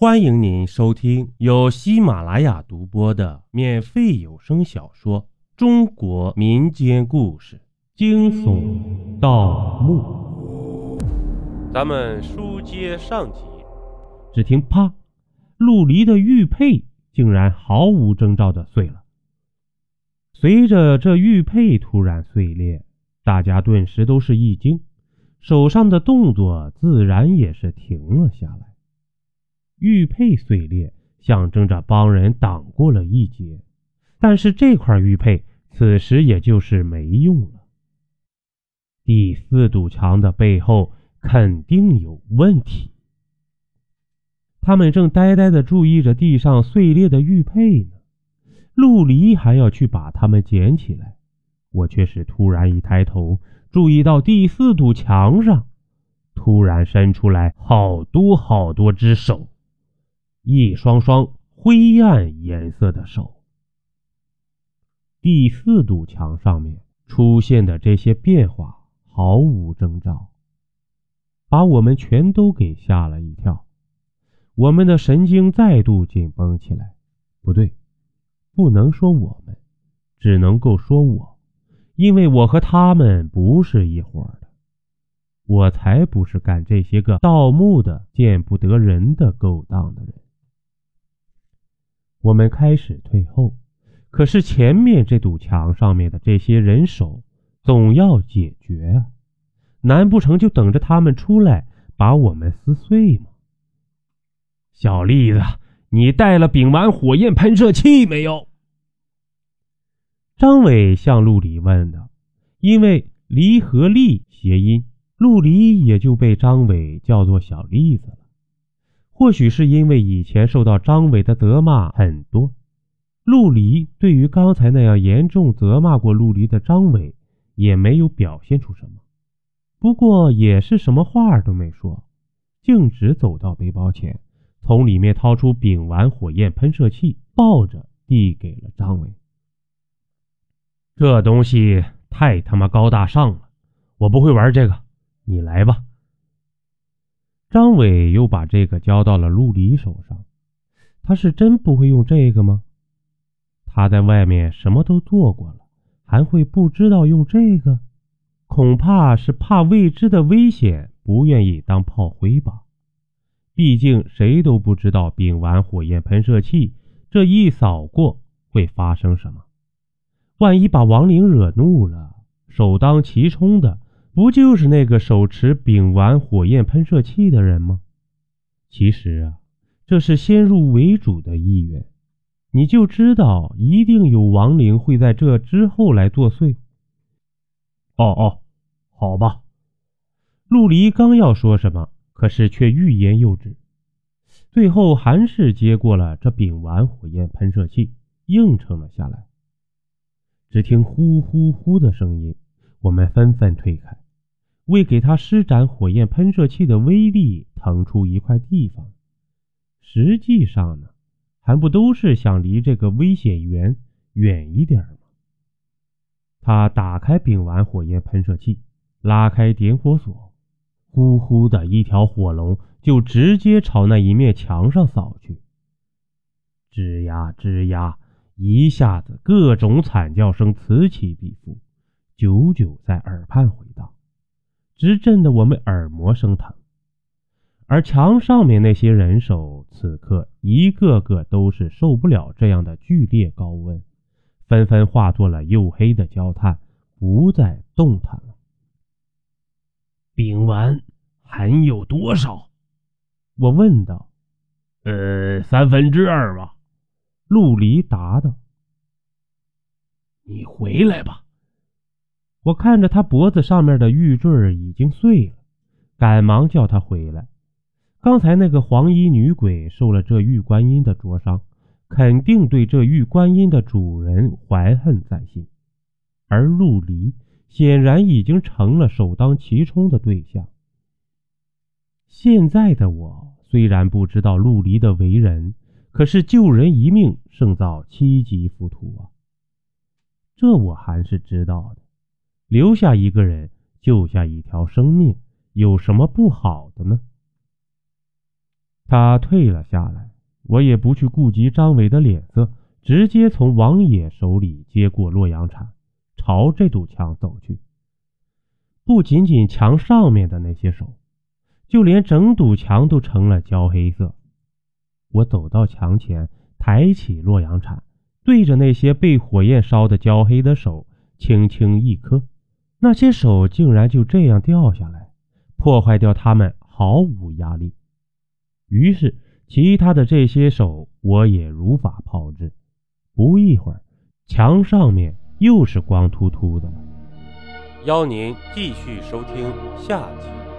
欢迎您收听由喜马拉雅独播的免费有声小说《中国民间故事：惊悚盗墓》。咱们书接上集，只听啪，陆离的玉佩竟然毫无征兆的碎了。随着这玉佩突然碎裂，大家顿时都是一惊，手上的动作自然也是停了下来。玉佩碎裂，象征着帮人挡过了一劫，但是这块玉佩此时也就是没用了。第四堵墙的背后肯定有问题。他们正呆呆地注意着地上碎裂的玉佩呢，陆离还要去把它们捡起来，我却是突然一抬头，注意到第四堵墙上突然伸出来好多好多只手。一双双灰暗颜色的手。第四堵墙上面出现的这些变化毫无征兆，把我们全都给吓了一跳。我们的神经再度紧绷起来。不对，不能说我们，只能够说我，因为我和他们不是一伙的。我才不是干这些个盗墓的、见不得人的勾当的人。我们开始退后，可是前面这堵墙上面的这些人手总要解决啊！难不成就等着他们出来把我们撕碎吗？小栗子，你带了丙烷火焰喷射器没有？张伟向陆离问道。因为“离”和“栗”谐音，陆离也就被张伟叫做小栗子。或许是因为以前受到张伟的责骂很多，陆离对于刚才那样严重责骂过陆离的张伟也没有表现出什么，不过也是什么话都没说，径直走到背包前，从里面掏出丙烷火焰喷射器，抱着递给了张伟。这东西太他妈高大上了，我不会玩这个，你来吧。张伟又把这个交到了陆离手上，他是真不会用这个吗？他在外面什么都做过了，还会不知道用这个？恐怕是怕未知的危险，不愿意当炮灰吧。毕竟谁都不知道丙烷火焰喷射器这一扫过会发生什么，万一把亡灵惹怒了，首当其冲的。不就是那个手持丙烷火焰喷射器的人吗？其实啊，这是先入为主的意愿，你就知道一定有亡灵会在这之后来作祟。哦哦，好吧。陆离刚要说什么，可是却欲言又止，最后还是接过了这丙烷火焰喷射器，应承了下来。只听呼呼呼的声音。我们纷纷退开，为给他施展火焰喷射器的威力腾出一块地方。实际上呢，还不都是想离这个危险源远一点吗？他打开丙烷火焰喷射器，拉开点火索，呼呼的一条火龙就直接朝那一面墙上扫去。吱呀吱呀，一下子各种惨叫声此起彼伏。久久在耳畔回荡，直震得我们耳膜生疼。而墙上面那些人手，此刻一个个都是受不了这样的剧烈高温，纷纷化作了黝黑的焦炭，不再动弹了。丙烷还有多少？我问道。呃，三分之二吧。陆离答道。你回来吧。我看着他脖子上面的玉坠已经碎了，赶忙叫他回来。刚才那个黄衣女鬼受了这玉观音的灼伤，肯定对这玉观音的主人怀恨在心，而陆离显然已经成了首当其冲的对象。现在的我虽然不知道陆离的为人，可是救人一命胜造七级浮屠啊，这我还是知道的。留下一个人，救下一条生命，有什么不好的呢？他退了下来，我也不去顾及张伟的脸色，直接从王野手里接过洛阳铲，朝这堵墙走去。不仅仅墙上面的那些手，就连整堵墙都成了焦黑色。我走到墙前，抬起洛阳铲，对着那些被火焰烧得焦黑的手轻轻一磕，那些手竟然就这样掉下来，破坏掉它们毫无压力。于是，其他的这些手我也如法炮制。不一会儿，墙上面又是光秃秃的了。邀您继续收听下集。